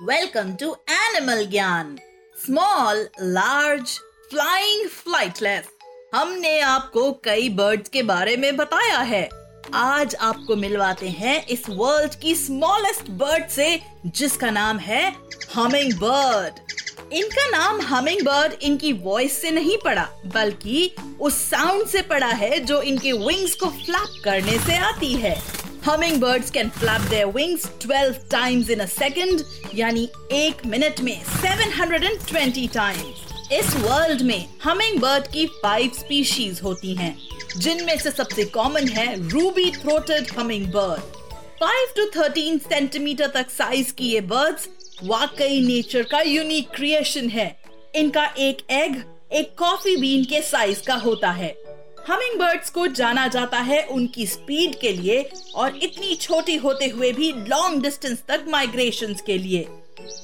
Welcome to animal Gyan small large flying flightless हमने आपको कई बर्ड्स के बारे में बताया है। आज आपको मिलवाते हैं इस वर्ल्ड की स्मॉलेस्ट बर्ड से, जिसका नाम है हमिंग बर्ड इनका नाम हमिंग बर्ड इनकी वॉइस से नहीं पड़ा, बल्कि उस साउंड से पड़ा है जो इनके विंग्स को फ्लैप करने से आती है। Hummingbirds can flap their wings 12 times in a second यानी एक मिनट में 720 टाइम्स इस वर्ल्ड में हमिंग बर्ड की फाइव स्पीशीज होती हैं, जिनमें से सबसे कॉमन है ruby throated hummingbird 5 to 13 centimetre तक साइज़ की ये बर्ड्स वाकई नेचर का यूनिक क्रिएशन है। इनका एक एग एक कॉफ़ी बीन के साइज़ का होता है। हमिंग बर्ड्स को जाना जाता है उनकी स्पीड के लिए और इतनी छोटी होते हुए भी लॉन्ग डिस्टेंस तक माइग्रेशन के लिए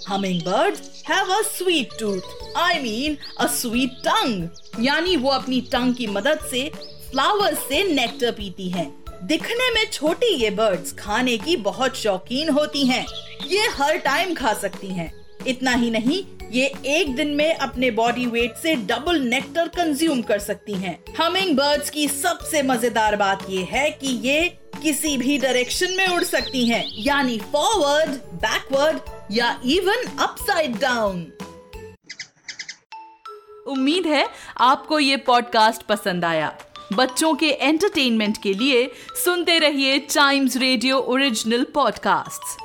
hummingbirds have a sweet tooth I mean a sweet tongue यानी वो अपनी टंग की मदद से फ्लावर्स से नेक्टर पीती हैं। दिखने में छोटी ये बर्ड्स खाने की बहुत शौकीन होती हैं। ये हर टाइम खा सकती हैं। इतना ही नहीं ये एक दिन में अपने बॉडी वेट से डबल नेक्टर कंज्यूम कर सकती हैं। हमिंग बर्ड्स की सबसे मज़ेदार बात ये है कि ये किसी भी डायरेक्शन में उड़ सकती हैं, यानी फॉरवर्ड बैकवर्ड या इवन अपसाइड डाउन उम्मीद है आपको ये पॉडकास्ट पसंद आया। बच्चों के एंटरटेनमेंट के लिए सुनते रहिए टाइम्स रेडियो ओरिजिनल पॉडकास्ट्स